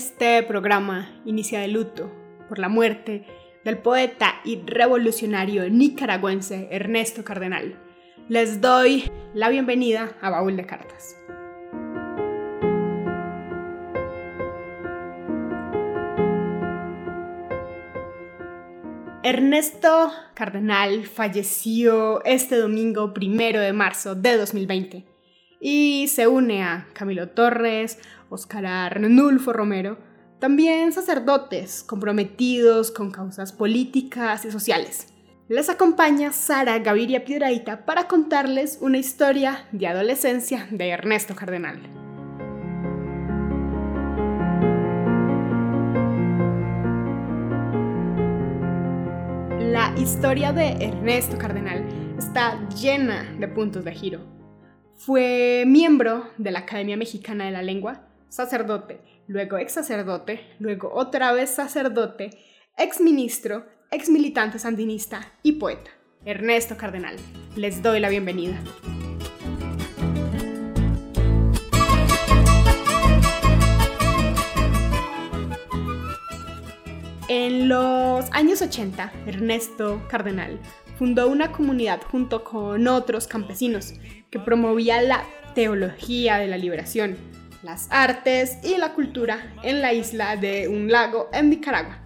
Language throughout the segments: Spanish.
Este programa inicia de luto por la muerte del poeta y revolucionario nicaragüense Ernesto Cardenal. Les doy la bienvenida a Baúl de Cartas. Ernesto Cardenal falleció este domingo primero de marzo de 2020 y se une a Camilo Torres, Oscar Arnulfo Romero, también sacerdotes comprometidos con causas políticas y sociales. Les acompaña Sara Gaviria Piedraíta para contarles una historia de adolescencia de Ernesto Cardenal. La historia de Ernesto Cardenal está llena de puntos de giro. Fue miembro de la Academia Mexicana de la Lengua, sacerdote, luego ex sacerdote, luego otra vez sacerdote, ex ministro, ex militante sandinista y poeta. Ernesto Cardenal, les doy la bienvenida. En los años 80, Ernesto Cardenal fundó una comunidad junto con otros campesinos que promovía la teología de la liberación, las artes y la cultura en la isla de un lago en Nicaragua.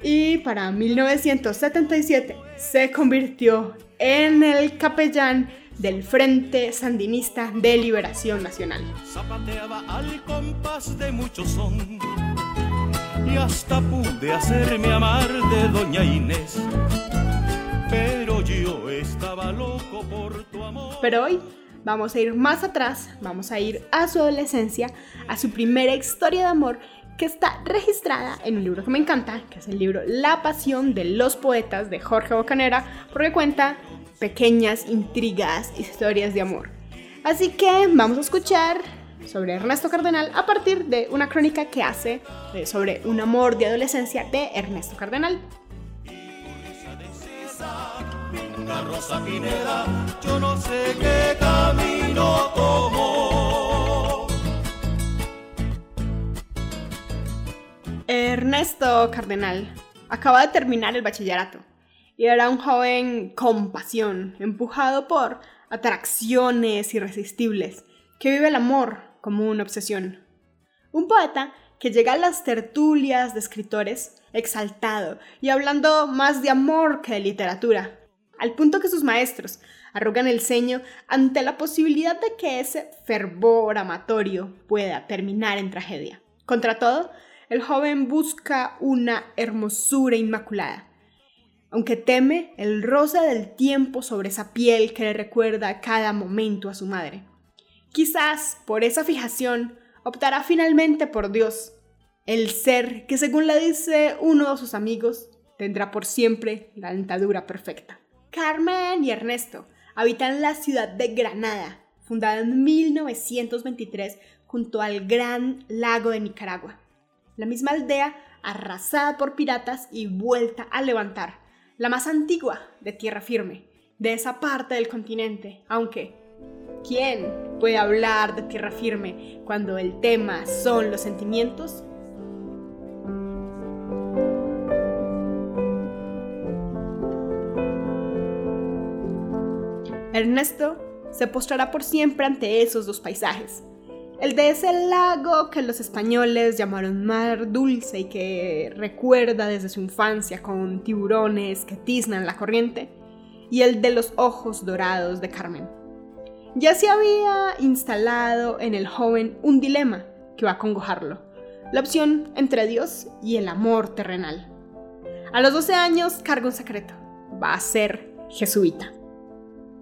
Y para 1977 se convirtió en el capellán del Frente Sandinista de Liberación Nacional. Zapateaba al compás de muchos son y hasta pude hacerme amar de Doña Inés. Pero yo estaba loco por tu amor. Pero hoy vamos a ir más atrás, vamos a ir a su adolescencia, a su primera historia de amor que está registrada en un libro que me encanta, que es el libro La pasión de los poetas de Jorge Bocanera, porque cuenta pequeñas intrigas, historias de amor. Así que vamos a escuchar sobre Ernesto Cardenal a partir de una crónica que hace eh, sobre un amor de adolescencia de Ernesto Cardenal. Yo no sé qué camino Ernesto Cardenal acaba de terminar el bachillerato y era un joven con pasión, empujado por atracciones irresistibles, que vive el amor como una obsesión. Un poeta que llega a las tertulias de escritores exaltado y hablando más de amor que de literatura, al punto que sus maestros arrugan el ceño ante la posibilidad de que ese fervor amatorio pueda terminar en tragedia. Contra todo, el joven busca una hermosura inmaculada, aunque teme el rosa del tiempo sobre esa piel que le recuerda cada momento a su madre. Quizás por esa fijación optará finalmente por Dios, el ser que según le dice uno de sus amigos, tendrá por siempre la dentadura perfecta. Carmen y Ernesto habitan la ciudad de Granada, fundada en 1923 junto al Gran Lago de Nicaragua. La misma aldea arrasada por piratas y vuelta a levantar, la más antigua de tierra firme, de esa parte del continente, aunque ¿quién puede hablar de tierra firme cuando el tema son los sentimientos? Ernesto se postrará por siempre ante esos dos paisajes. El de ese lago que los españoles llamaron mar dulce y que recuerda desde su infancia con tiburones que tiznan la corriente, y el de los ojos dorados de Carmen. Ya se había instalado en el joven un dilema que va a congojarlo, la opción entre Dios y el amor terrenal. A los 12 años carga un secreto, va a ser jesuita.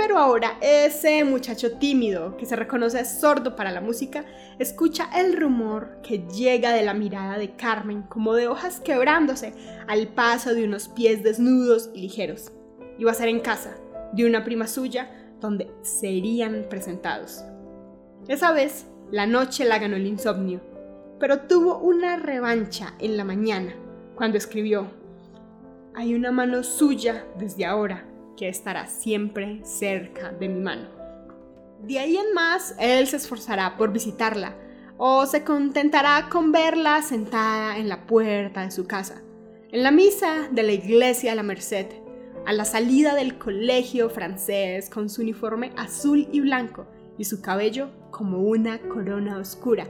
Pero ahora ese muchacho tímido que se reconoce sordo para la música escucha el rumor que llega de la mirada de Carmen como de hojas quebrándose al paso de unos pies desnudos y ligeros. Iba a ser en casa de una prima suya donde serían presentados. Esa vez la noche la ganó el insomnio, pero tuvo una revancha en la mañana cuando escribió, hay una mano suya desde ahora que estará siempre cerca de mi mano. De ahí en más, él se esforzará por visitarla, o se contentará con verla sentada en la puerta de su casa, en la misa de la iglesia de la Merced, a la salida del colegio francés con su uniforme azul y blanco y su cabello como una corona oscura,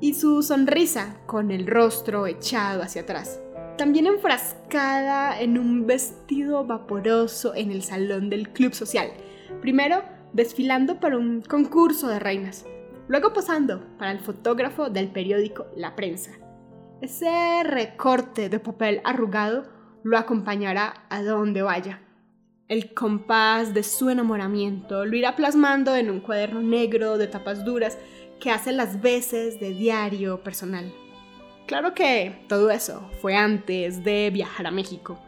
y su sonrisa con el rostro echado hacia atrás. También enfrascada en un vestido vaporoso en el salón del club social, primero desfilando para un concurso de reinas, luego posando para el fotógrafo del periódico La Prensa. Ese recorte de papel arrugado lo acompañará a donde vaya. El compás de su enamoramiento lo irá plasmando en un cuaderno negro de tapas duras que hace las veces de diario personal. Claro que todo eso fue antes de viajar a México,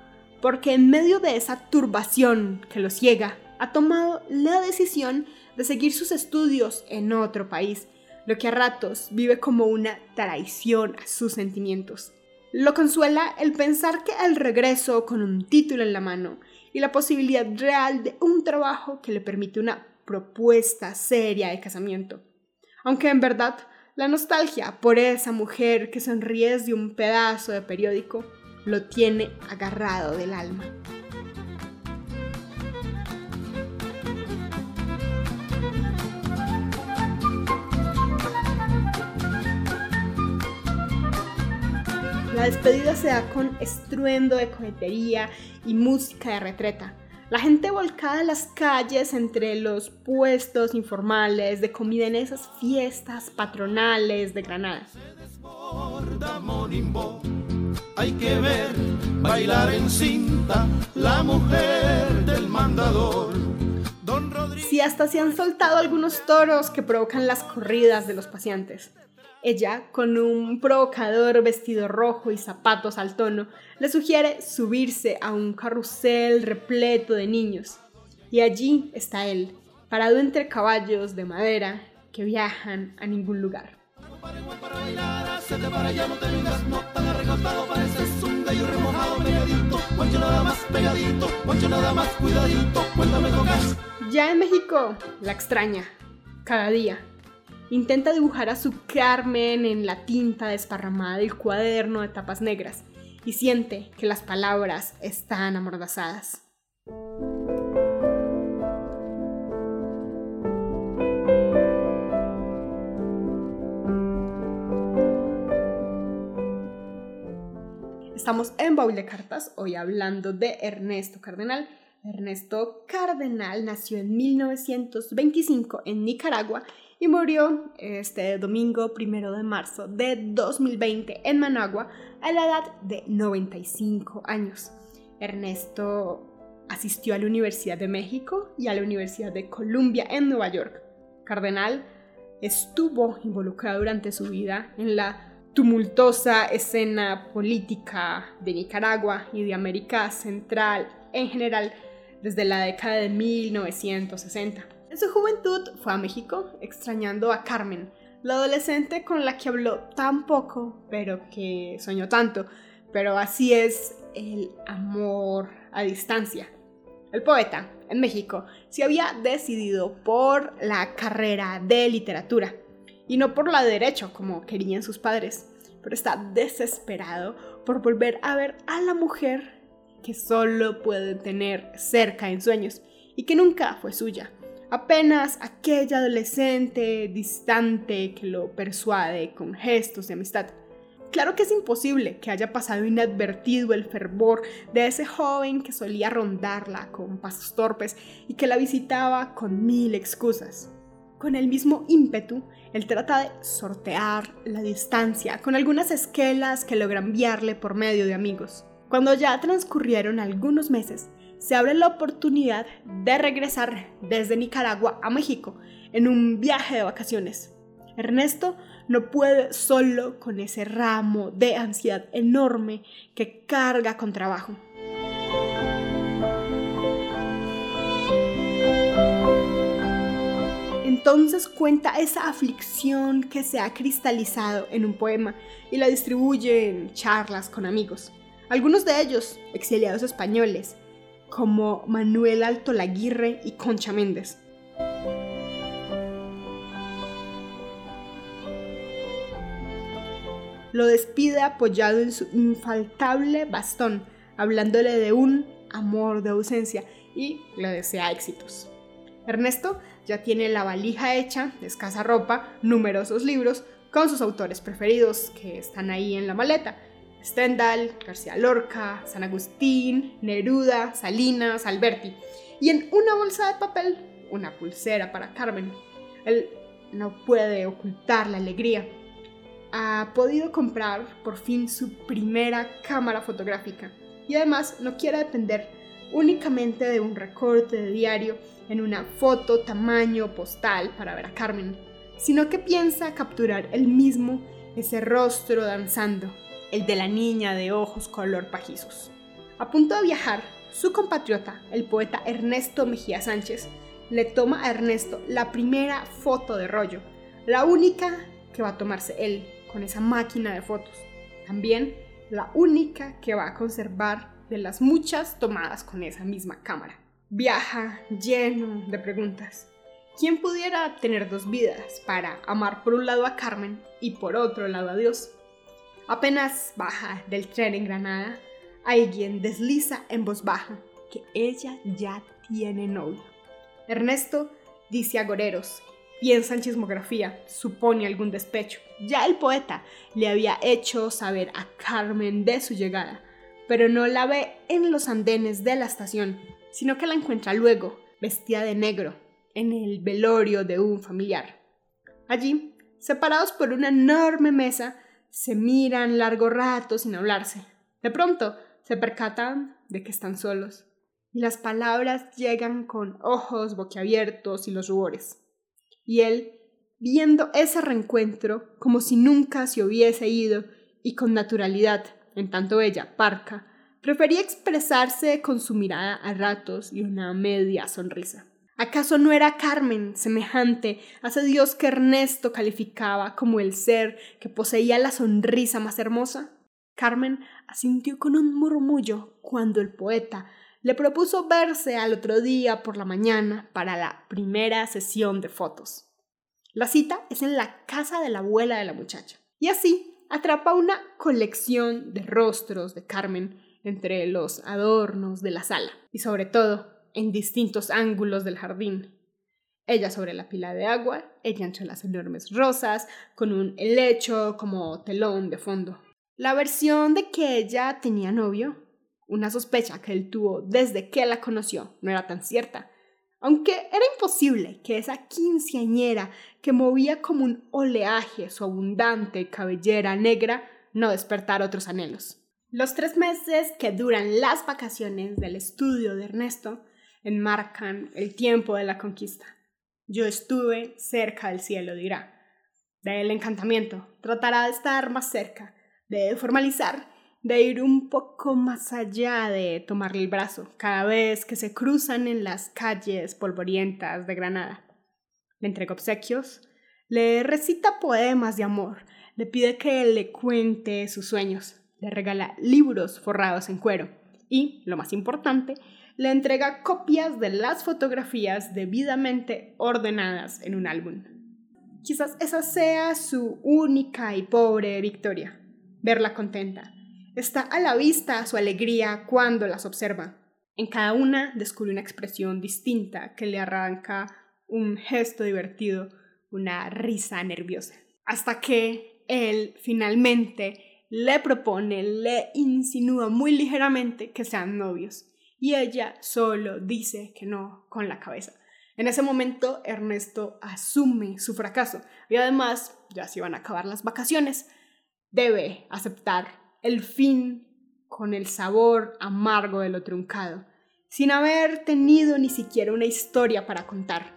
porque en medio de esa turbación que lo ciega, ha tomado la decisión de seguir sus estudios en otro país, lo que a ratos vive como una traición a sus sentimientos. Lo consuela el pensar que al regreso con un título en la mano y la posibilidad real de un trabajo que le permite una propuesta seria de casamiento. Aunque en verdad la nostalgia por esa mujer que sonríe de un pedazo de periódico lo tiene agarrado del alma. La despedida se da con estruendo de cohetería y música de retreta. La gente volcada en las calles entre los puestos informales de comida en esas fiestas patronales de Granada. Hay que ver bailar en cinta la mujer del mandador. Si hasta se han soltado algunos toros que provocan las corridas de los pacientes. Ella, con un provocador vestido rojo y zapatos al tono, le sugiere subirse a un carrusel repleto de niños. Y allí está él, parado entre caballos de madera que viajan a ningún lugar. Ya en México, la extraña, cada día. Intenta dibujar a su Carmen en la tinta desparramada del cuaderno de tapas negras y siente que las palabras están amordazadas. Estamos en Baúl de Cartas, hoy hablando de Ernesto Cardenal. Ernesto Cardenal nació en 1925 en Nicaragua y murió este domingo primero de marzo de 2020 en Managua a la edad de 95 años. Ernesto asistió a la Universidad de México y a la Universidad de Columbia en Nueva York. Cardenal estuvo involucrado durante su vida en la tumultuosa escena política de Nicaragua y de América Central en general desde la década de 1960. En su juventud fue a México extrañando a Carmen, la adolescente con la que habló tan poco, pero que soñó tanto. Pero así es el amor a distancia. El poeta, en México, se había decidido por la carrera de literatura y no por la de derecho, como querían sus padres, pero está desesperado por volver a ver a la mujer que solo puede tener cerca en sueños y que nunca fue suya apenas aquella adolescente distante que lo persuade con gestos de amistad. Claro que es imposible que haya pasado inadvertido el fervor de ese joven que solía rondarla con pasos torpes y que la visitaba con mil excusas. Con el mismo ímpetu, él trata de sortear la distancia con algunas esquelas que logra enviarle por medio de amigos. Cuando ya transcurrieron algunos meses, se abre la oportunidad de regresar desde Nicaragua a México en un viaje de vacaciones. Ernesto no puede solo con ese ramo de ansiedad enorme que carga con trabajo. Entonces cuenta esa aflicción que se ha cristalizado en un poema y la distribuye en charlas con amigos. Algunos de ellos, exiliados españoles, como Manuel Alto Laguirre y Concha Méndez. lo despide apoyado en su infaltable bastón, hablándole de un amor de ausencia y le desea éxitos. Ernesto ya tiene la valija hecha, escasa ropa, numerosos libros con sus autores preferidos que están ahí en la maleta. Stendhal, García Lorca, San Agustín, Neruda, Salinas, Alberti. Y en una bolsa de papel, una pulsera para Carmen. Él no puede ocultar la alegría. Ha podido comprar por fin su primera cámara fotográfica y además no quiere depender únicamente de un recorte de diario en una foto tamaño postal para ver a Carmen, sino que piensa capturar el mismo ese rostro danzando, el de la niña de ojos color pajizos. A punto de viajar, su compatriota, el poeta Ernesto Mejía Sánchez, le toma a Ernesto la primera foto de rollo, la única que va a tomarse él con esa máquina de fotos. También la única que va a conservar de las muchas tomadas con esa misma cámara. Viaja lleno de preguntas. ¿Quién pudiera tener dos vidas para amar por un lado a Carmen y por otro lado a Dios? Apenas baja del tren en Granada, alguien desliza en voz baja que ella ya tiene novio. Ernesto dice a Goreros, piensa en chismografía, supone algún despecho. Ya el poeta le había hecho saber a Carmen de su llegada, pero no la ve en los andenes de la estación, sino que la encuentra luego, vestida de negro, en el velorio de un familiar. Allí, separados por una enorme mesa, se miran largo rato sin hablarse. De pronto, se percatan de que están solos, y las palabras llegan con ojos boquiabiertos y los rubores. Y él, viendo ese reencuentro como si nunca se hubiese ido y con naturalidad, en tanto ella, parca, prefería expresarse con su mirada a ratos y una media sonrisa. ¿Acaso no era Carmen semejante a ese dios que Ernesto calificaba como el ser que poseía la sonrisa más hermosa? Carmen asintió con un murmullo cuando el poeta le propuso verse al otro día por la mañana para la primera sesión de fotos. La cita es en la casa de la abuela de la muchacha. Y así atrapa una colección de rostros de Carmen entre los adornos de la sala y sobre todo en distintos ángulos del jardín. Ella sobre la pila de agua, ella entre las enormes rosas, con un helecho como telón de fondo. La versión de que ella tenía novio, una sospecha que él tuvo desde que la conoció, no era tan cierta, aunque era imposible que esa quinceañera que movía como un oleaje su abundante cabellera negra no despertara otros anhelos. Los tres meses que duran las vacaciones del estudio de Ernesto enmarcan el tiempo de la conquista. Yo estuve cerca del cielo, dirá. Del encantamiento, tratará de estar más cerca, de formalizar de ir un poco más allá de tomarle el brazo cada vez que se cruzan en las calles polvorientas de Granada. Le entrega obsequios, le recita poemas de amor, le pide que le cuente sus sueños, le regala libros forrados en cuero y, lo más importante, le entrega copias de las fotografías debidamente ordenadas en un álbum. Quizás esa sea su única y pobre victoria, verla contenta, Está a la vista su alegría cuando las observa. En cada una descubre una expresión distinta que le arranca un gesto divertido, una risa nerviosa. Hasta que él finalmente le propone, le insinúa muy ligeramente que sean novios. Y ella solo dice que no con la cabeza. En ese momento Ernesto asume su fracaso y además ya se iban a acabar las vacaciones. Debe aceptar el fin con el sabor amargo de lo truncado, sin haber tenido ni siquiera una historia para contar.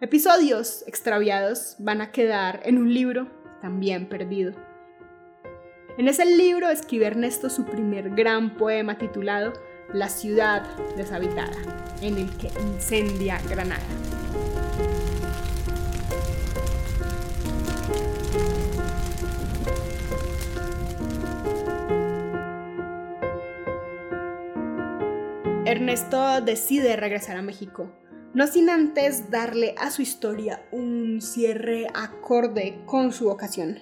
Episodios extraviados van a quedar en un libro también perdido. En ese libro escribe Ernesto su primer gran poema titulado La ciudad deshabitada, en el que incendia Granada. Ernesto decide regresar a México, no sin antes darle a su historia un cierre acorde con su vocación.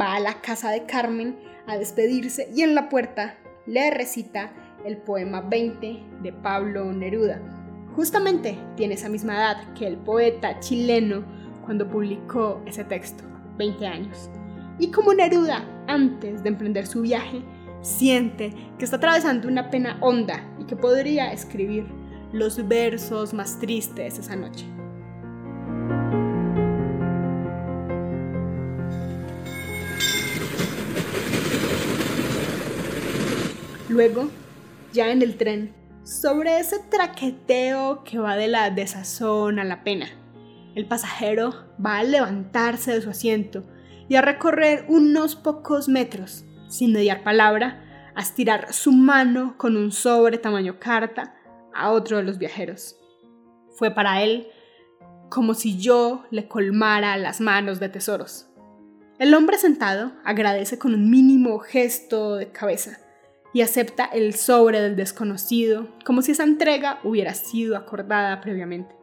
va a la casa de Carmen a despedirse y en la puerta le recita el poema 20 de Pablo Neruda. Justamente tiene esa misma edad que el poeta chileno cuando publicó ese texto, 20 años. Y como Neruda, antes de emprender su viaje, siente que está atravesando una pena honda y que podría escribir los versos más tristes esa noche. Luego, ya en el tren, sobre ese traqueteo que va de la desazón a la pena, el pasajero va a levantarse de su asiento y a recorrer unos pocos metros, sin mediar palabra, a estirar su mano con un sobre tamaño carta a otro de los viajeros. Fue para él como si yo le colmara las manos de tesoros. El hombre sentado agradece con un mínimo gesto de cabeza y acepta el sobre del desconocido como si esa entrega hubiera sido acordada previamente.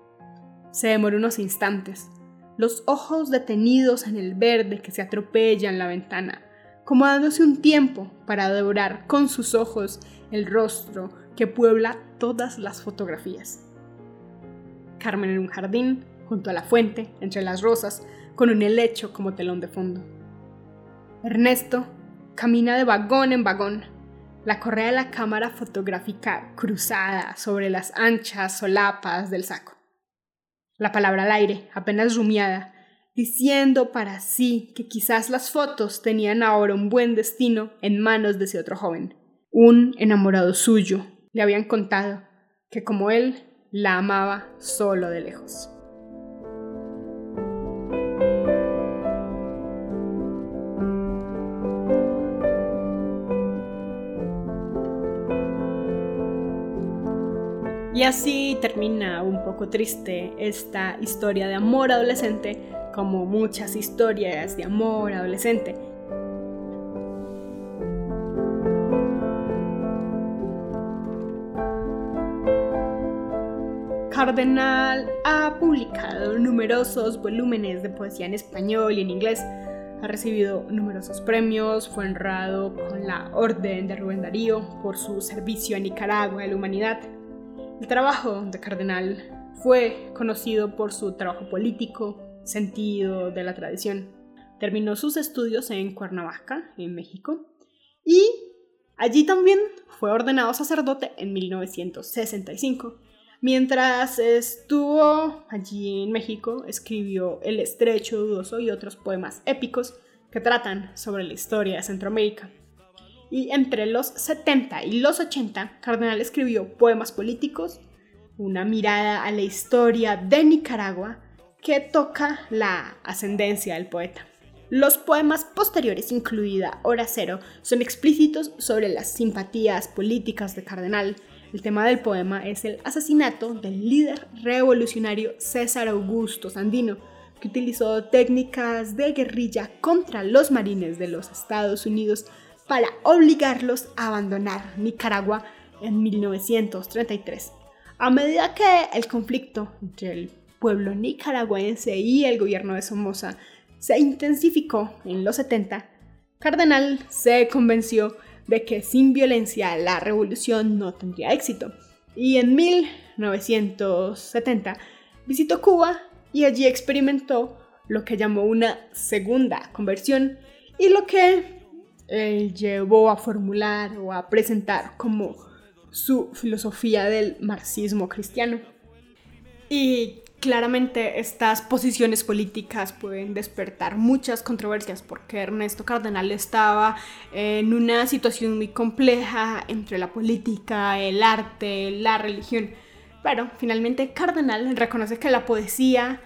Se demora unos instantes, los ojos detenidos en el verde que se atropella en la ventana, como dándose un tiempo para devorar con sus ojos el rostro que puebla todas las fotografías. Carmen en un jardín, junto a la fuente, entre las rosas, con un helecho como telón de fondo. Ernesto camina de vagón en vagón, la correa de la cámara fotográfica cruzada sobre las anchas solapas del saco. La palabra al aire, apenas rumiada, diciendo para sí que quizás las fotos tenían ahora un buen destino en manos de ese otro joven. Un enamorado suyo le habían contado que como él la amaba solo de lejos. Y así termina un poco triste esta historia de amor adolescente, como muchas historias de amor adolescente. Cardenal ha publicado numerosos volúmenes de poesía en español y en inglés. Ha recibido numerosos premios, fue honrado con la Orden de Rubén Darío por su servicio a Nicaragua y a la humanidad. El trabajo de Cardenal fue conocido por su trabajo político, sentido de la tradición. Terminó sus estudios en Cuernavaca, en México, y allí también fue ordenado sacerdote en 1965. Mientras estuvo allí en México, escribió El Estrecho Dudoso y otros poemas épicos que tratan sobre la historia de Centroamérica y entre los 70 y los 80, Cardenal escribió poemas políticos, una mirada a la historia de Nicaragua que toca la ascendencia del poeta. Los poemas posteriores, incluida Hora Cero, son explícitos sobre las simpatías políticas de Cardenal. El tema del poema es el asesinato del líder revolucionario César Augusto Sandino, que utilizó técnicas de guerrilla contra los marines de los Estados Unidos para obligarlos a abandonar Nicaragua en 1933. A medida que el conflicto entre el pueblo nicaragüense y el gobierno de Somoza se intensificó en los 70, Cardenal se convenció de que sin violencia la revolución no tendría éxito y en 1970 visitó Cuba y allí experimentó lo que llamó una segunda conversión y lo que él llevó a formular o a presentar como su filosofía del marxismo cristiano. Y claramente estas posiciones políticas pueden despertar muchas controversias porque Ernesto Cardenal estaba en una situación muy compleja entre la política, el arte, la religión. Pero finalmente Cardenal reconoce que la poesía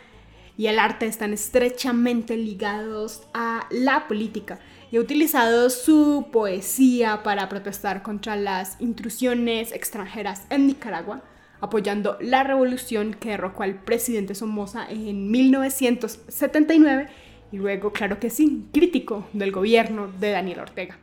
y el arte están estrechamente ligados a la política y ha utilizado su poesía para protestar contra las intrusiones extranjeras en Nicaragua, apoyando la revolución que derrocó al presidente Somoza en 1979 y luego, claro que sí, crítico del gobierno de Daniel Ortega.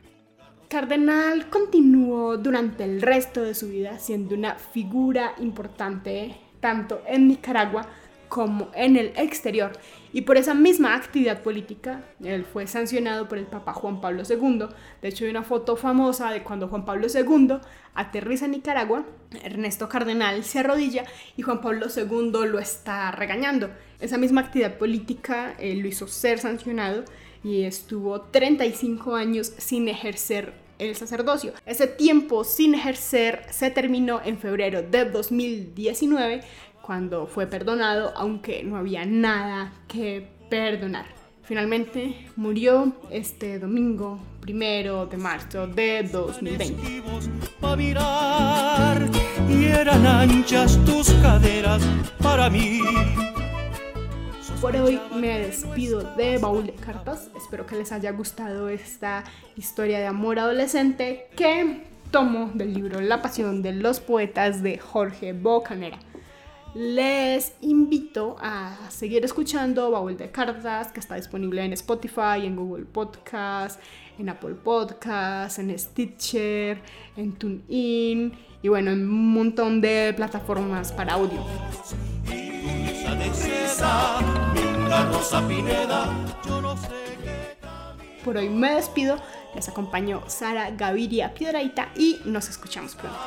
Cardenal continuó durante el resto de su vida siendo una figura importante tanto en Nicaragua como en el exterior Y por esa misma actividad política, él fue sancionado por el Papa Juan Pablo II. De hecho, hay una foto famosa de cuando Juan Pablo II aterriza en Nicaragua, Ernesto Cardenal se arrodilla y Juan Pablo II lo está regañando. Esa misma actividad política eh, lo hizo ser sancionado y estuvo 35 años sin ejercer el sacerdocio. Ese tiempo sin ejercer se terminó en febrero de 2019 cuando fue perdonado, aunque no había nada que perdonar. Finalmente murió este domingo primero de marzo de 2020. y eran anchas tus caderas para mí. Por hoy me despido de Baúl de Cartas. Espero que les haya gustado esta historia de amor adolescente que tomo del libro La Pasión de los Poetas de Jorge Bocanera. Les invito a seguir escuchando Baúl de Cartas, que está disponible en Spotify, en Google Podcast, en Apple Podcast, en Stitcher, en TuneIn y bueno, en un montón de plataformas para audio. Por hoy me despido, les acompañó Sara Gaviria Piedraita y nos escuchamos pronto.